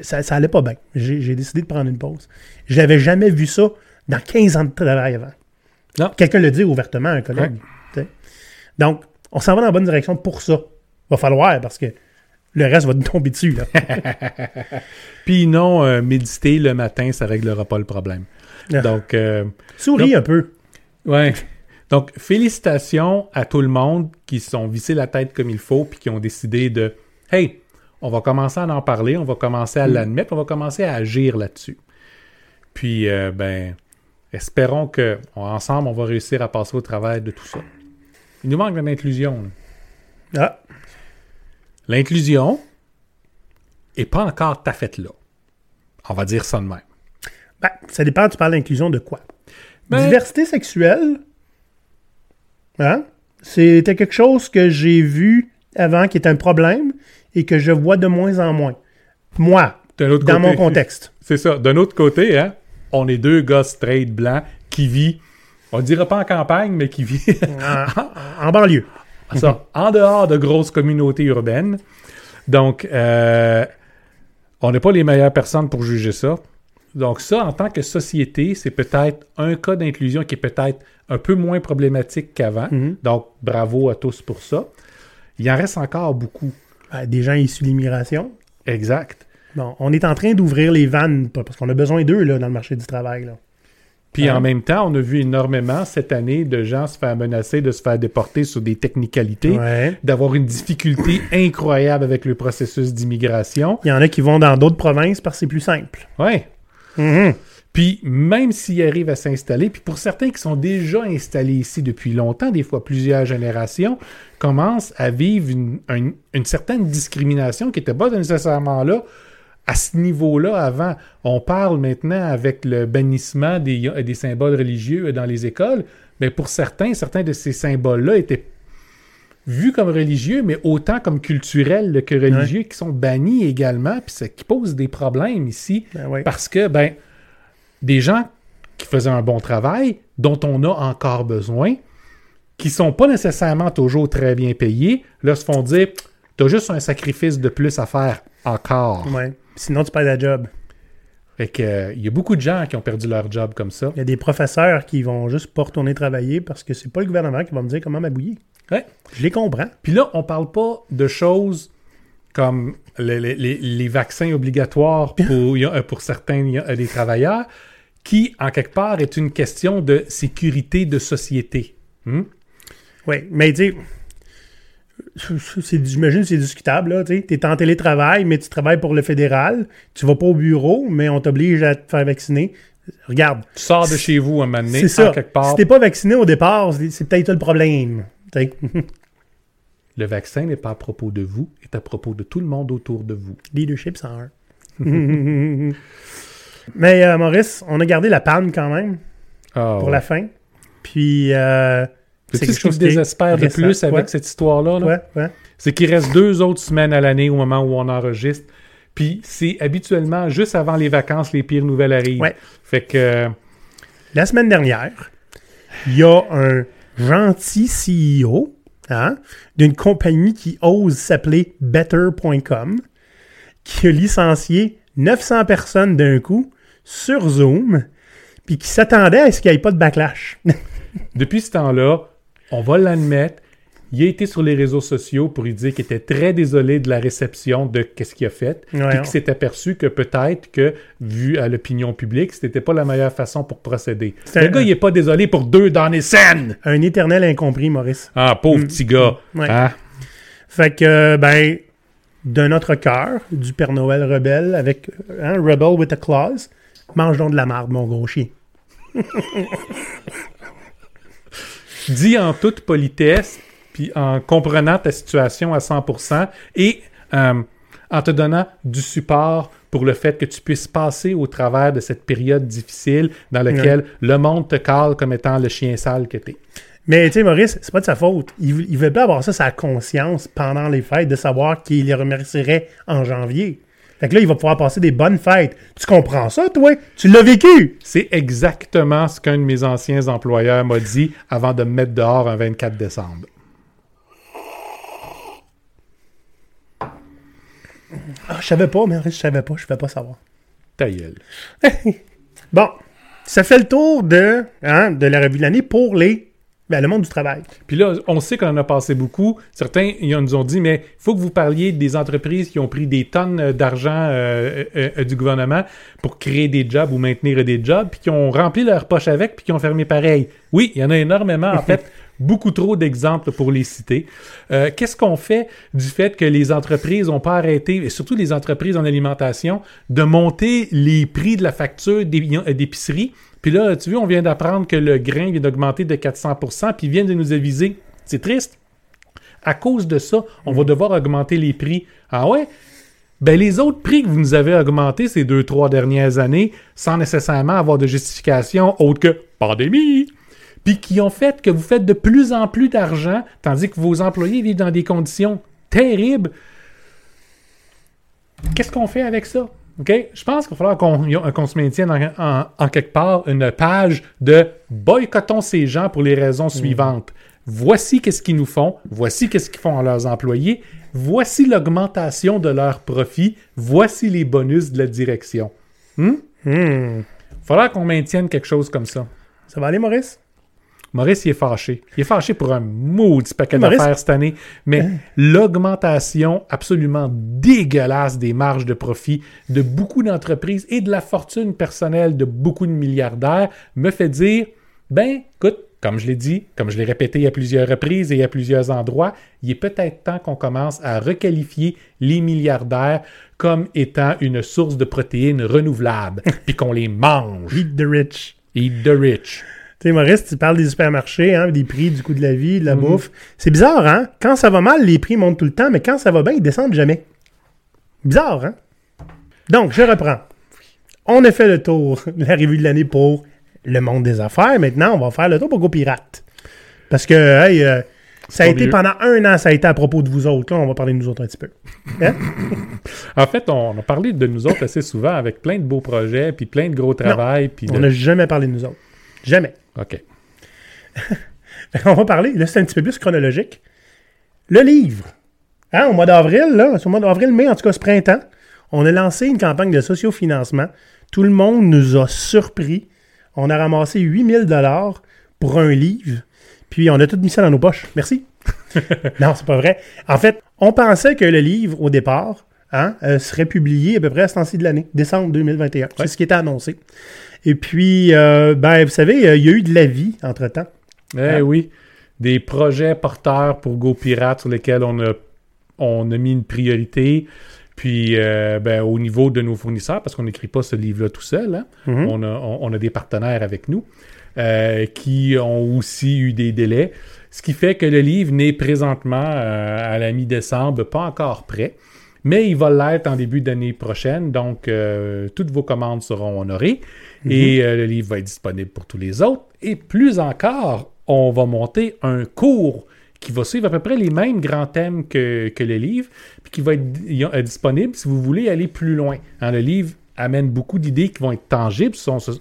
Ça, ça allait pas bien. J'ai décidé de prendre une pause. Je n'avais jamais vu ça dans 15 ans de travail avant. Quelqu'un le dit ouvertement à un collègue. Donc, on s'en va dans la bonne direction pour ça. Va falloir parce que le reste va nous tomber dessus. Là. Puis non, euh, méditer le matin, ça réglera pas le problème. Ah. Donc, euh, Souris un peu. ouais. Donc, félicitations à tout le monde qui se sont vissés la tête comme il faut puis qui ont décidé de Hey, on va commencer à en parler, on va commencer à l'admettre, on va commencer à agir là-dessus. Puis, euh, ben, espérons que on- ensemble, on va réussir à passer au travail de tout ça. Il nous manque de l'inclusion. Ah, L'inclusion est pas encore ta fête là. On va dire ça de même. ben, ça dépend, tu parles d'inclusion de quoi? Ben- Diversité sexuelle, hein? c'était quelque chose que j'ai vu avant qui est un problème et que je vois de moins en moins. Moi, autre dans côté- mon contexte. C'est ça. D'un autre côté, hein, on est deux gars straight blancs qui vit, on dira pas en campagne, mais qui vit en, en banlieue. Ça, en dehors de grosses communautés urbaines. Donc, euh, on n'est pas les meilleures personnes pour juger ça. Donc ça, en tant que société, c'est peut-être un cas d'inclusion qui est peut-être un peu moins problématique qu'avant. Mhm. Donc, bravo à tous pour ça. Il en reste encore beaucoup. Ben, des gens issus de l'immigration. Exact. Bon, on est en train d'ouvrir les vannes parce qu'on a besoin d'eux dans le marché du travail. Là. Puis Hein? en même temps, on a vu énormément cette année de gens se faire menacer de se faire déporter sur des technicalités, Ouais. d'avoir une difficulté incroyable avec le processus d'immigration. Il y en a qui vont dans d'autres provinces parce que c'est plus simple. Ouais. Mhm. Puis même s'ils arrivent à s'installer, puis pour certains qui sont déjà installés ici depuis longtemps, des fois plusieurs générations, commencent à vivre une, un- une certaine discrimination qui n'était pas nécessairement là à ce niveau-là avant. On parle maintenant avec le bannissement des, des symboles religieux dans les écoles, mais pour certains, certains de ces symboles-là étaient vus comme religieux, mais autant comme culturels que religieux, qui sont bannis également, puis ça qui pose des problèmes ici. Ben ouais. Parce que, ben, des gens qui faisaient un bon travail, dont on a encore besoin, qui sont pas nécessairement toujours très bien payés, là, se font dire T'as juste un sacrifice de plus à faire encore. Ouais. Sinon, tu perds la job. Fait que, euh, il y a beaucoup de gens qui ont perdu leur job comme ça. Il y a des professeurs qui vont juste pas retourner travailler parce que c'est pas le gouvernement qui va me dire comment m'habiller. Ouais. Je les comprends. Puis là, on parle pas de choses comme les, les- les- vaccins obligatoires pour, euh, pour certains euh, des travailleurs, qui, en quelque part, est une question de sécurité de société. Hmm? Oui, mais c'est- j'imagine que c'est discutable. là, Tu es en télétravail, mais tu travailles pour le fédéral. Tu vas pas au bureau, mais on t'oblige à te faire vacciner. Regarde, Tu sors de chez vous un moment donné, c'est ça. quelque part. Si t'es pas vacciné au départ, c'est peut-être le problème. Le vaccin n'est pas à propos de vous, est à propos de tout le monde autour de vous. Leadership 101. mais euh, Maurice, on a gardé la palme quand même Ah, pour ouais. la fin. Puis, euh, Sais-tu quelque ce qui me chose qui désespère de plus avec Ouais. cette histoire-là? là? ouais, ouais. C'est qu'il reste deux autres semaines à l'année au moment où on enregistre. Puis c'est habituellement juste avant les vacances, les pires nouvelles arrivent. Fait que euh, La semaine dernière, il y a un gentil CEO hein, d'une compagnie qui ose s'appeler Better.com qui a licencié 900 personnes d'un coup sur Zoom puis qui s'attendait à ce qu'il n'y ait pas de backlash. depuis ce temps-là, on va l'admettre, il a été sur les réseaux sociaux pour lui dire qu'il était très désolé de la réception de qu'est-ce qu'il a fait, Ouais, on- qu'il s'est aperçu que peut-être que, vu à l'opinion publique, c'était pas la meilleure façon pour procéder. Le un- gars, il est pas désolé pour deux dans les scènes! un éternel incompris, Maurice. Ah, pauvre petit gars! Ouais. Hein? Fait que, euh, ben, de notre cœur, du Père Noël rebelle avec hein, Rebel with a Clause, mange donc de la marde, mon gros chien. dit en toute politesse, puis en comprenant ta situation à 100% et euh, en te donnant du support pour le fait que tu puisses passer au travers de cette période difficile dans laquelle le monde te cale comme étant le chien sale que t'es. Mais tu sais, Maurice, c'est pas de sa faute. Il, il veut pas avoir ça sa conscience pendant les fêtes de savoir qu'il les remercierait en janvier. Fait que là, il va pouvoir passer des bonnes fêtes. Tu comprends ça, toi? Tu l'as vécu! C'est exactement ce qu'un de mes anciens employeurs m'a dit avant de me mettre dehors un 24 décembre. Ah, je savais pas, mais je savais pas, je vais pas savoir. Ta gueule. Bon, ça fait le tour de, hein, de la revue de l'année pour les, ben, le monde du travail. Puis là, on sait qu'on en a passé beaucoup. Certains ils nous ont dit, mais il faut que vous parliez des entreprises qui ont pris des tonnes euh, d'argent euh, euh, euh, du gouvernement pour créer des jobs ou maintenir des jobs, puis qui ont rempli leur poche avec, puis qui ont fermé pareil. Oui, il y en a énormément, en fait. Beaucoup trop d'exemples pour les citer. Qu'est-ce qu'on fait du fait que les entreprises n'ont pas arrêté, et surtout les entreprises en alimentation, de monter les prix de la facture d'é- d'épicerie? Puis là, tu vois, on vient d'apprendre que le grain vient d'augmenter de 400% puis ils viennent de nous aviser. C'est triste. À cause de ça, on va devoir augmenter les prix. Ah ouais? Ben, les autres prix que vous nous avez augmentés ces deux, trois dernières années, sans nécessairement avoir de justification autre que pandémie, puis qui ont fait que vous faites de plus en plus d'argent, tandis que vos employés vivent dans des conditions terribles. Qu'est-ce qu'on fait avec ça? OK? Je pense qu'il va falloir qu'on se maintienne en, en- en quelque part une page de boycottons ces gens pour les raisons suivantes. Voici qu'est-ce qu'ils nous font, voici qu'est-ce qu'ils font à leurs employés, voici l'augmentation de leurs profits, voici les bonus de la direction. Hmm? Hmm. Il faudra qu'on maintienne quelque chose comme ça. Ça va aller, Maurice? Maurice, il est fâché. Il est fâché pour un maudit paquet Maurice- d'affaires cette année. Mais l'augmentation absolument dégueulasse des marges de profit de beaucoup d'entreprises et de la fortune personnelle de beaucoup de milliardaires me fait dire, ben, écoute, comme je l'ai dit, comme je l'ai répété à plusieurs reprises et à plusieurs endroits, il est peut-être temps qu'on commence à requalifier les milliardaires comme étant une source de protéines renouvelables, puis qu'on les mange. Eat the rich. Eat the rich. Tu sais, Maurice, tu parles des supermarchés, hein, des prix, du coût de la vie, de la Mhm. bouffe. C'est bizarre, hein? Quand ça va mal, les prix montent tout le temps, mais quand ça va bien, ils descendent jamais. Bizarre, hein? Donc, je reprends. On a fait le tour de la revue de l'année pour le monde des affaires. Maintenant, on va faire le tour pour Go Pirate. Parce que, hey, euh, ça a été mieux. pendant un an, ça a été à propos de vous autres. Là, on va parler de nous autres un petit peu. Hein? En fait, on a parlé de nous autres assez souvent avec plein de beaux projets, puis plein de gros travail, puis On n'a jamais parlé de nous autres. Jamais. OK. On va parler, là, c'est un petit peu plus chronologique. Le livre. Hein, au mois d'avril, là, c'est au mois d'avril, mai, en tout cas, ce printemps, on a lancé une campagne de sociofinancement. Tout le monde nous a surpris. On a ramassé 8000 dollars pour un livre. Puis on a tout mis ça dans nos poches. Merci. non, c'est pas vrai. En fait, on pensait que le livre, au départ, hein, euh, serait publié à peu près à ce temps-ci de l'année, décembre 2021. C'est Ouais. ce qui était annoncé. Et puis, euh, ben, vous savez, euh, il y a eu de la vie entre-temps. Eh Hein? oui, des projets porteurs pour Go Pirate sur lesquels on a, on a mis une priorité. Puis, euh, ben, au niveau de nos fournisseurs, parce qu'on n'écrit pas ce livre-là tout seul, hein, Mhm. on, a, on- on a des partenaires avec nous euh, qui ont aussi eu des délais. Ce qui fait que le livre n'est présentement euh, à la mi-décembre pas encore prêt, mais il va l'être en début d'année prochaine. Donc, toutes vos commandes seront honorées et euh, le livre va être disponible pour tous les autres. Et plus encore, on va monter un cours qui va suivre à peu près les mêmes grands thèmes que, que le livre, puis qui va être euh, disponible si vous voulez aller plus loin. Hein, le livre amène beaucoup d'idées qui vont être tangibles.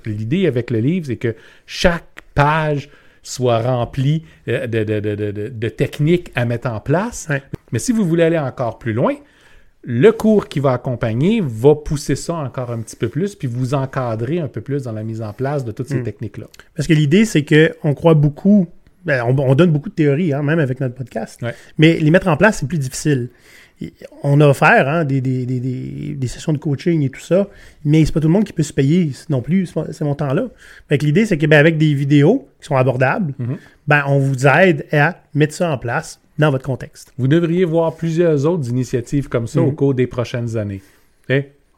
L'idée avec le livre, c'est que chaque page soit remplie euh, de, de- de- de- de- de techniques à mettre en place. Mais si vous voulez aller encore plus loin, le cours qui va accompagner va pousser ça encore un petit peu plus, puis vous encadrer un peu plus dans la mise en place de toutes ces Mm. techniques-là. Parce que l'idée, c'est qu'on croit beaucoup, ben, on, on donne beaucoup de théories, hein, même avec notre podcast, Ouais. mais les mettre en place, c'est plus difficile. On a offert hein, des, des, des, des, sessions de coaching et tout ça, mais c'est pas tout le monde qui peut se payer non plus ce- ces montants-là. L'idée, c'est que ben, avec des vidéos qui sont abordables, Mhm. ben, on vous aide à mettre ça en place dans votre contexte. Vous devriez voir plusieurs autres initiatives comme ça au Mhm. cours des prochaines années.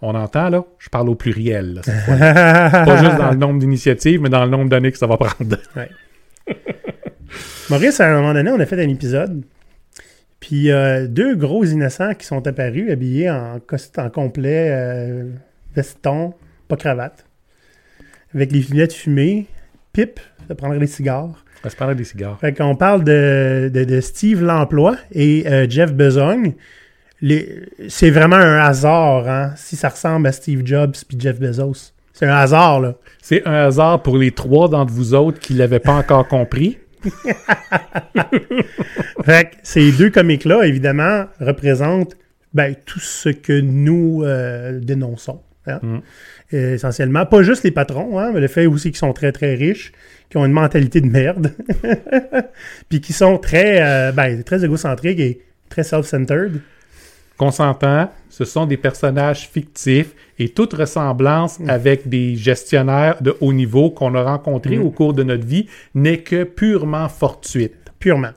On entend là? Je parle au pluriel. là, cette fois. Pas Pas juste dans le nombre d'initiatives, mais dans le nombre d'années que ça va prendre. Maurice, à un moment donné, on a fait un épisode. Puis euh, deux gros innocents qui sont apparus habillés en costume complet, euh, veston, pas cravate, avec les lunettes fumées, pipe, ça prendrait des cigares. On va se parler des cigares. Fait qu'on parle de, de, de Steve L'Emploi et euh, Jeff Bezogne. Les- C'est vraiment un hasard, hein, si ça ressemble à Steve Jobs puis Jeff Bezos. C'est un hasard, là. C'est un hasard pour les trois d'entre vous autres qui ne l'avaient pas encore compris. Fait que ces deux comiques-là, évidemment, représentent ben, tout ce que nous euh, dénonçons. hein. Mm. Euh, essentiellement, pas juste les patrons, hein, mais le fait aussi qu'ils sont très, très riches, qui ont une mentalité de merde, puis qui sont très, euh, ben, très égocentriques et très self-centered. Qu'on s'entend, ce sont des personnages fictifs et toute ressemblance avec des gestionnaires de haut niveau qu'on a rencontrés Mm. au cours de notre vie n'est que purement fortuite. purement.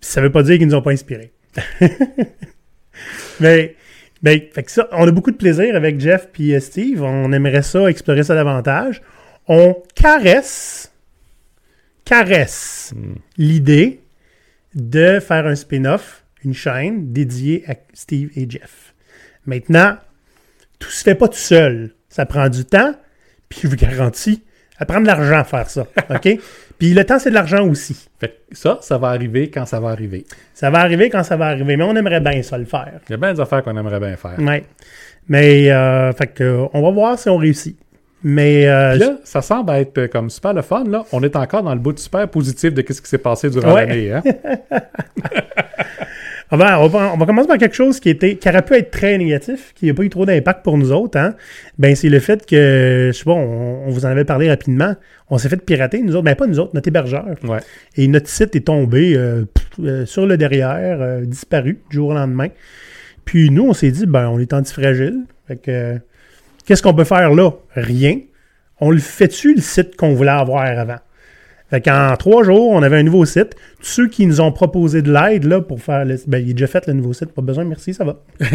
Ça veut pas dire qu'ils nous ont pas inspirés. Mais, ben, fait que ça, on a beaucoup de plaisir avec Jeff puis euh, Steve. On aimerait ça, explorer ça davantage. On caresse, caresse l'idée de faire un spin-off, une chaîne dédiée à Steve et Jeff. Maintenant, tout se fait pas tout seul. Ça prend du temps, puis je vous garantis, ça prend de l'argent à faire ça. OK? Puis le temps, c'est de l'argent aussi. Fait que ça, ça va arriver quand ça va arriver. Ça va arriver quand ça va arriver, mais on aimerait bien ça le faire. Il y a bien des affaires qu'on aimerait bien faire. Mais, euh, fait que, on va voir si on réussit. Mais, euh, là, ça semble être euh, comme super le fun. Là. On est encore dans le bout super positif de ce qui s'est passé durant Ouais. l'année. Hein? On va, on, va, on va commencer par quelque chose qui, était, qui aurait pu être très négatif, qui n'a pas eu trop d'impact pour nous autres. Hein? Ben, c'est le fait que, je sais pas, on, on vous en avait parlé rapidement, on s'est fait pirater, nous autres, ben pas nous autres, notre hébergeur. Ouais. Et notre site est tombé euh, pff, euh, sur le derrière, euh, disparu du jour au lendemain. Puis nous, on s'est dit, ben, on est antifragile. Fait que, euh, qu'est-ce qu'on peut faire là? Rien. On le fait-tu, le site qu'on voulait avoir avant? Fait qu'en trois jours, on avait un nouveau site. Tous ceux qui nous ont proposé de l'aide là, pour faire le ben, il est déjà fait le nouveau site, pas besoin, merci, ça va.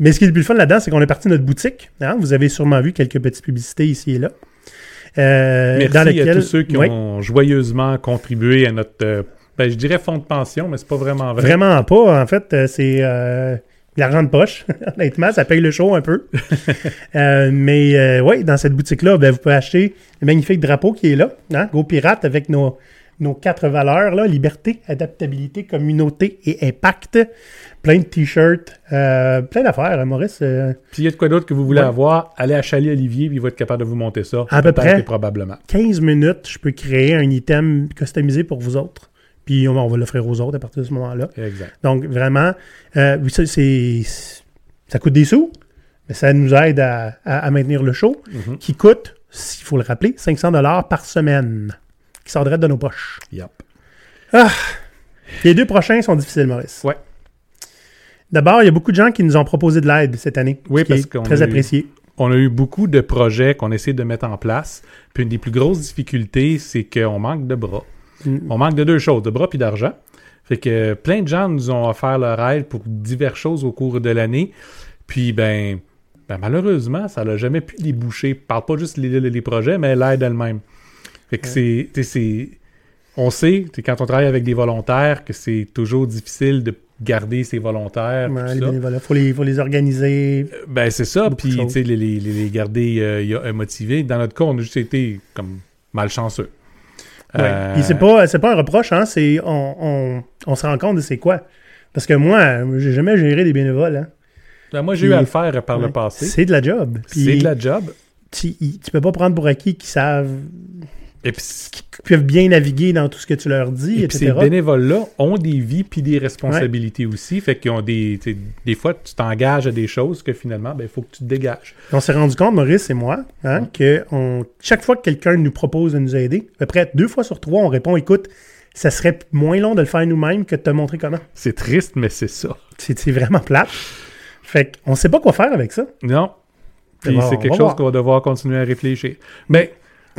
Mais ce qui est le plus fun là-dedans, c'est qu'on est parti de notre boutique. hein. Vous avez sûrement vu quelques petites publicités ici et là. Euh, Merci dans à tous ceux qui Oui. ont joyeusement contribué à notre, euh, ben, je dirais fonds de pension, mais c'est pas vraiment vrai. Vraiment pas. En fait, euh, c'est euh, l'argent de poche. Honnêtement, ça paye le show un peu. Euh, mais oui, dans cette boutique-là, ben, vous pouvez acheter le magnifique drapeau qui est là. Hein? Go Pirate avec nos, nos quatre valeurs, là, liberté, adaptabilité, communauté et impact. Plein de t-shirts, euh, plein d'affaires, hein, Maurice. euh, Puis il y a de quoi d'autre que vous voulez Ouais. avoir, allez à Chalet Olivier, puis il va être capable de vous monter ça. À peu près. probablement. 15 minutes, je peux créer un item customisé pour vous autres. Puis on, on va l'offrir aux autres à partir de ce moment-là. Exact. Donc, vraiment, euh, oui, ça, c'est, ça coûte des sous, mais ça nous aide à, à- à maintenir le show, Mhm. qui coûte, s'il faut le rappeler, 500 dollars par semaine, qui sortirait de nos poches. Yep. Les deux prochains sont difficiles, Maurice. Ouais. D'abord, il y a beaucoup de gens qui nous ont proposé de l'aide cette année, Oui, ce qui parce est qu'on très a eu- apprécié. On a eu beaucoup de projets qu'on essaie de mettre en place. Puis une des plus grosses difficultés, c'est qu'on manque de bras. Mm. On manque de deux choses, de bras puis d'argent. Fait que euh, plein de gens nous ont offert leur aide pour diverses choses au cours de l'année. Puis ben, ben, malheureusement, ça n'a jamais pu déboucher. Je parle pas juste les, les- les projets, mais l'aide elle-même. Fait que c'est, on sait, quand on travaille avec des volontaires, que c'est toujours difficile de garder ces volontaires. Ouais, les ça. faut les, faut les organiser. Ben, c'est ça. Puis, tu sais, les, les, les- les garder euh, motivés. Dans notre cas, on a juste été comme malchanceux. Ouais. Euh, c'est pas, c'est pas un reproche, hein, c'est, on, on, on se rend compte de c'est quoi. Parce que moi, j'ai jamais géré des bénévoles. Hein. ben, moi, j'ai eu à le faire par Ouais. le passé. C'est de la job. C'est de la job. tu, tu peux pas prendre pour acquis qu'ils savent, Et puis, qu'ils peuvent bien naviguer dans tout ce que tu leur dis, et puis ces etc. bénévoles-là ont des vies puis des responsabilités aussi. Fait qu'ils ont des. Des fois, tu t'engages à des choses que finalement, ben, il faut que tu te dégages. On s'est rendu compte, Maurice et moi, hein, que on, chaque fois que quelqu'un nous propose de nous aider, à peu près deux fois sur trois, on répond écoute, ça serait moins long de le faire nous-mêmes que de te montrer comment. C'est triste, mais c'est ça. C'est vraiment plate. Fait qu'on sait pas quoi faire avec ça. Non. Puis c'est quelque chose qu'on va devoir continuer à réfléchir. Mais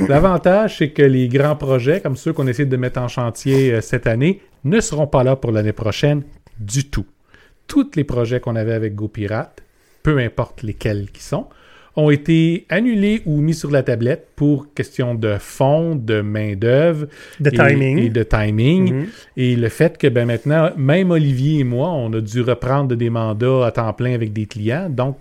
l'avantage, c'est que les grands projets, comme ceux qu'on essaie de mettre en chantier euh, cette année, ne seront pas là pour l'année prochaine du tout. Tous les projets qu'on avait avec GoPirate, peu importe lesquels qui sont, ont été annulés ou mis sur la tablette pour question de fonds, de main-d'œuvre De et- timing. et de timing. Mhm. Et le fait que ben, maintenant, même Olivier et moi, on a dû reprendre des mandats à temps plein avec des clients. Donc,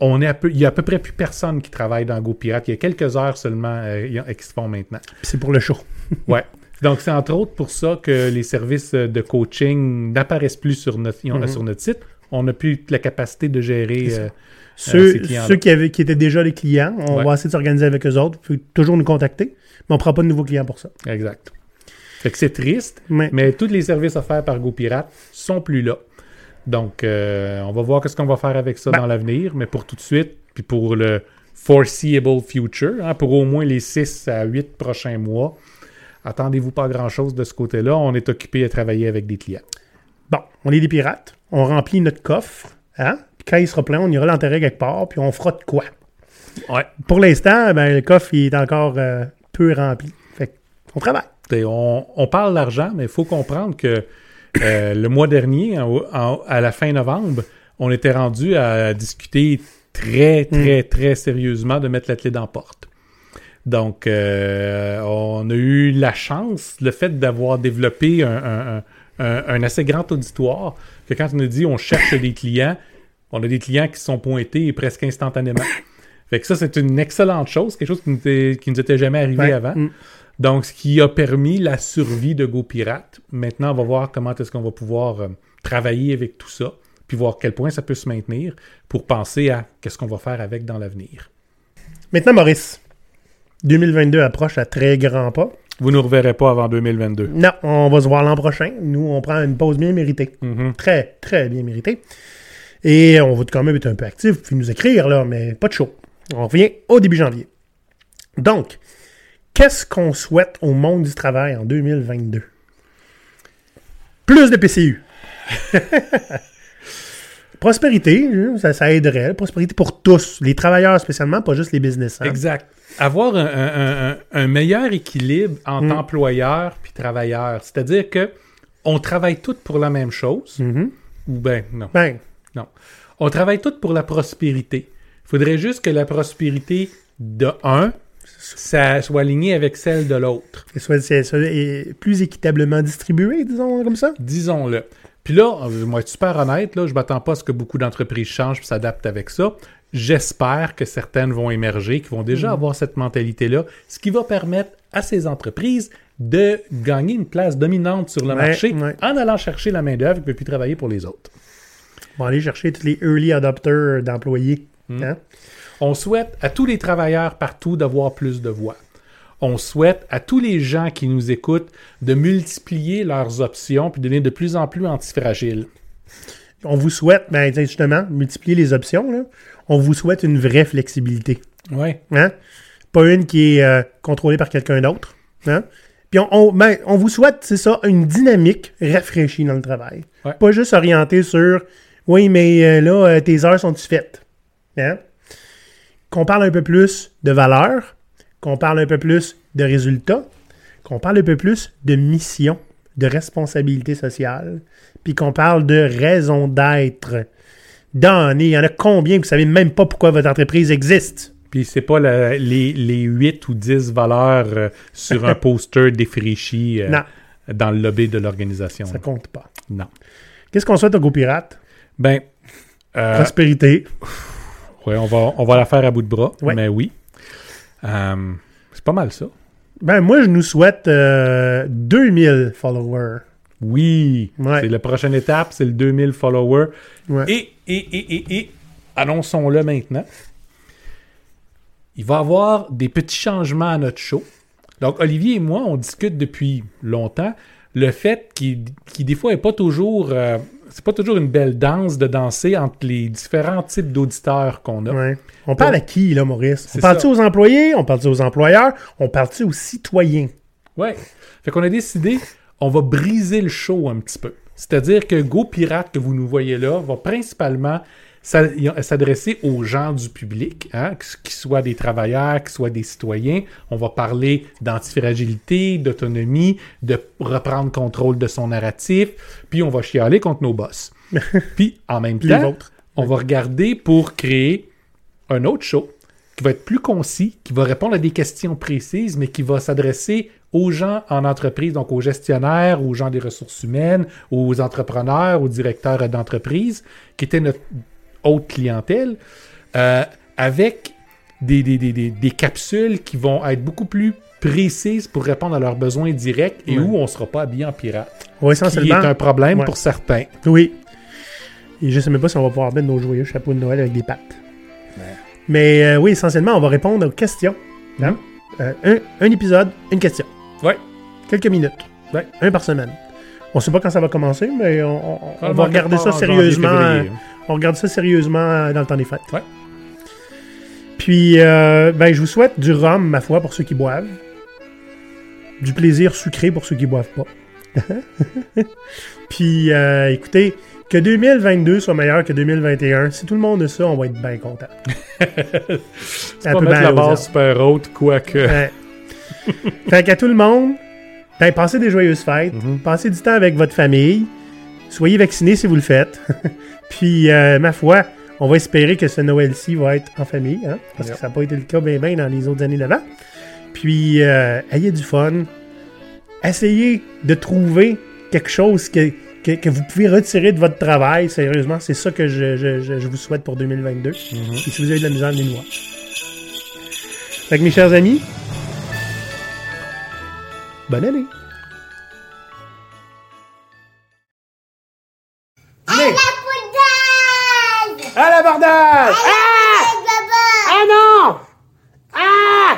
on est à peu, il y a à peu près plus personne qui travaille dans GoPirate. Il y a quelques heures seulement euh, qui se font maintenant. C'est pour le show. Ouais. Donc, c'est entre autres pour ça que les services euh, de coaching n'apparaissent plus sur notre, Mhm. sur notre site. On n'a plus la capacité de gérer. Ça. euh, Ceux, ces ceux qui, avaient, qui étaient déjà les clients, on Ouais. va essayer de s'organiser avec eux autres. Vous pouvez toujours nous contacter, mais on ne prend pas de nouveaux clients pour ça. exact. Fait que c'est triste, Mais, mais tous les services offerts par GoPirate sont plus là. Donc, euh, on va voir qu'est-ce qu'on va faire avec ça Ben. dans l'avenir, mais pour tout de suite, puis pour le foreseeable future, hein, pour au moins les 6 à 8 prochains mois, attendez-vous pas grand-chose de ce côté-là. On est occupé à travailler avec des clients. bon, on est des pirates. On remplit notre coffre. Hein? Puis quand il sera plein, on ira l'enterrer quelque part, puis on fera de quoi. Ouais. Pour l'instant, ben, le coffre il est encore euh, peu rempli. Fait on travaille. On, on parle d'argent, mais il faut comprendre que euh, le mois dernier, en- en- à la fin novembre, on était rendu à discuter très, très, très sérieusement de mettre la clé dans la porte. Donc, euh, on a eu la chance, le fait d'avoir développé un, un- un- un- un assez grand auditoire, que quand on a dit on cherche des clients, on a des clients qui sont pointés presque instantanément. Fait que ça, c'est une excellente chose, quelque chose qui qui nous était jamais arrivé Ouais. avant. Mm. Donc, ce qui a permis la survie de GoPirate. Maintenant, on va voir comment est-ce qu'on va pouvoir euh, travailler avec tout ça, puis voir à quel point ça peut se maintenir pour penser à qu'est-ce qu'on va faire avec dans l'avenir. Maintenant, Maurice. 2022 approche à très grands pas. Vous nous reverrez pas avant 2022. Non, on va se voir l'an prochain. Nous, on prend une pause bien méritée. Mhm. Très, très bien méritée. Et on va quand même être un peu actif. Vous pouvez nous écrire, là, mais pas de chaud. On revient au début janvier. Donc, qu'est-ce qu'on souhaite au monde du travail en 2022? Plus de PCU. Prospérité, ça, ça aiderait. Prospérité pour tous, les travailleurs spécialement, pas juste les business. hein. Exact. Avoir un, un- un- un meilleur équilibre entre Mm. employeurs puis travailleurs. C'est-à-dire que on travaille tous pour la même chose. Mhm. Ou ben, non. Ben, Non. On travaille tous pour la prospérité. Il faudrait juste que la prospérité de un ça soit alignée avec celle de l'autre. que soit, soit- plus équitablement distribué, disons comme ça? Disons-le. Puis là, euh, moi, être super honnête, là, je m'attends pas à ce que beaucoup d'entreprises changent et s'adaptent avec ça. J'espère que certaines vont émerger, qui vont déjà avoir cette mentalité-là, ce qui va permettre à ces entreprises de gagner une place dominante sur le Ouais, marché ouais. en allant chercher la main-d'œuvre qui peut plus travailler pour les autres. On va aller chercher tous les early adopters d'employés. Mm. Hein? On souhaite à tous les travailleurs partout d'avoir plus de voix. On souhaite à tous les gens qui nous écoutent de multiplier leurs options puis de devenir de plus en plus antifragiles. On vous souhaite, ben, justement, multiplier les options. là. On vous souhaite une vraie flexibilité. Ouais. Hein? Pas une qui est euh, contrôlée par quelqu'un d'autre. Hein? Puis on, on- ben, on vous souhaite, c'est ça, une dynamique rafraîchie dans le travail. Ouais. Pas juste orienté sur Oui, mais euh, là, euh, tes heures sont-tu faites? Hein? Qu'on parle un peu plus de valeur, qu'on parle un peu plus de résultats, qu'on parle un peu plus de mission, de responsabilité sociale, puis qu'on parle de raison d'être. Dans, il y en a combien que vous savez même pas pourquoi votre entreprise existe? Puis c'est pas la- les, les 8 ou 10 valeurs euh, sur un poster défraîchi euh, dans le lobby de l'organisation. Ça compte pas. Non. Qu'est-ce qu'on souhaite aux GoPirates? Ben, euh, Prospérité. Ouais, on, va, on va la faire à bout de bras, Ouais. mais oui. Euh, c'est pas mal ça. Ben, moi, je nous souhaite euh, 2000 followers. Oui, Ouais. c'est la prochaine étape, c'est le 2000 followers. Ouais. Et, et, et, et, et, annonçons-le maintenant. Il va y avoir des petits changements à notre show. Donc, Olivier et moi, on discute depuis longtemps le fait qu'il, qu'il, des fois, n'est pas toujours. euh, c'est pas toujours une belle danse de danser entre les différents types d'auditeurs qu'on a. Ouais. On parle à qui, là, Maurice? On parle-tu aux employés? On parle-tu aux employeurs? On parle-tu aux citoyens? Ouais. Fait qu'on a décidé, on va briser le show un petit peu. C'est-à-dire que Go Pirate que vous nous voyez là va principalement s'adresser aux gens du public, hein, qu'ils soient des travailleurs, qu'ils soient des citoyens. On va parler d'antifragilité, d'autonomie, de reprendre contrôle de son narratif, puis on va chialer contre nos boss. puis en même temps, on va regarder pour créer un autre show qui va être plus concis, qui va répondre à des questions précises, mais qui va s'adresser aux gens en entreprise, donc aux gestionnaires, aux gens des ressources humaines, aux entrepreneurs, aux directeurs d'entreprise, qui étaient notre haute clientèle, euh, avec des, des- des- des- des capsules qui vont être beaucoup plus précises pour répondre à leurs besoins directs et où on ne sera pas habillé en pirate. Oui, Qui est essentiellement. un problème Ouais. pour certains. Oui. Et je sais même pas si on va pouvoir mettre nos joyeux chapeaux de Noël avec des pattes. Mais euh, oui, essentiellement, on va répondre aux questions. Hein? Euh, un, un épisode, une question. Ouais. Quelques minutes. Ouais. Un par semaine. On sait pas quand ça va commencer, mais on, on- on Probablement va regarder ça janvier, sérieusement. euh, On regarde ça sérieusement euh, dans le temps des fêtes. Ouais. Puis, euh, ben, je vous souhaite du rhum, ma foi, pour ceux qui boivent. Du plaisir sucré pour ceux qui boivent pas. Puis, euh, écoutez, que 2022 soit meilleur que 2021. Si tout le monde a ça, on va être bien content. C'est pas mettre la base super haute, quoique. Ouais. fait qu'à tout le monde, ben, passez des joyeuses fêtes. Mhm. Passez du temps avec votre famille. Soyez vaccinés si vous le faites. Puis, euh, ma foi, on va espérer que ce Noël-ci va être en famille, hein, parce Yep. que ça n'a pas été le cas bien, bien dans les autres années d'avant. Puis, euh, ayez du fun. Essayez de trouver quelque chose que, que, que vous pouvez retirer de votre travail. Sérieusement, c'est ça que je, je- je- vous souhaite pour 2022. Mhm. Puis si vous avez de la misère, venez nous voir. Fait que mes chers amis, Bonne année. À Mais... la bordage À l'abordage À la Ah, ah non Ah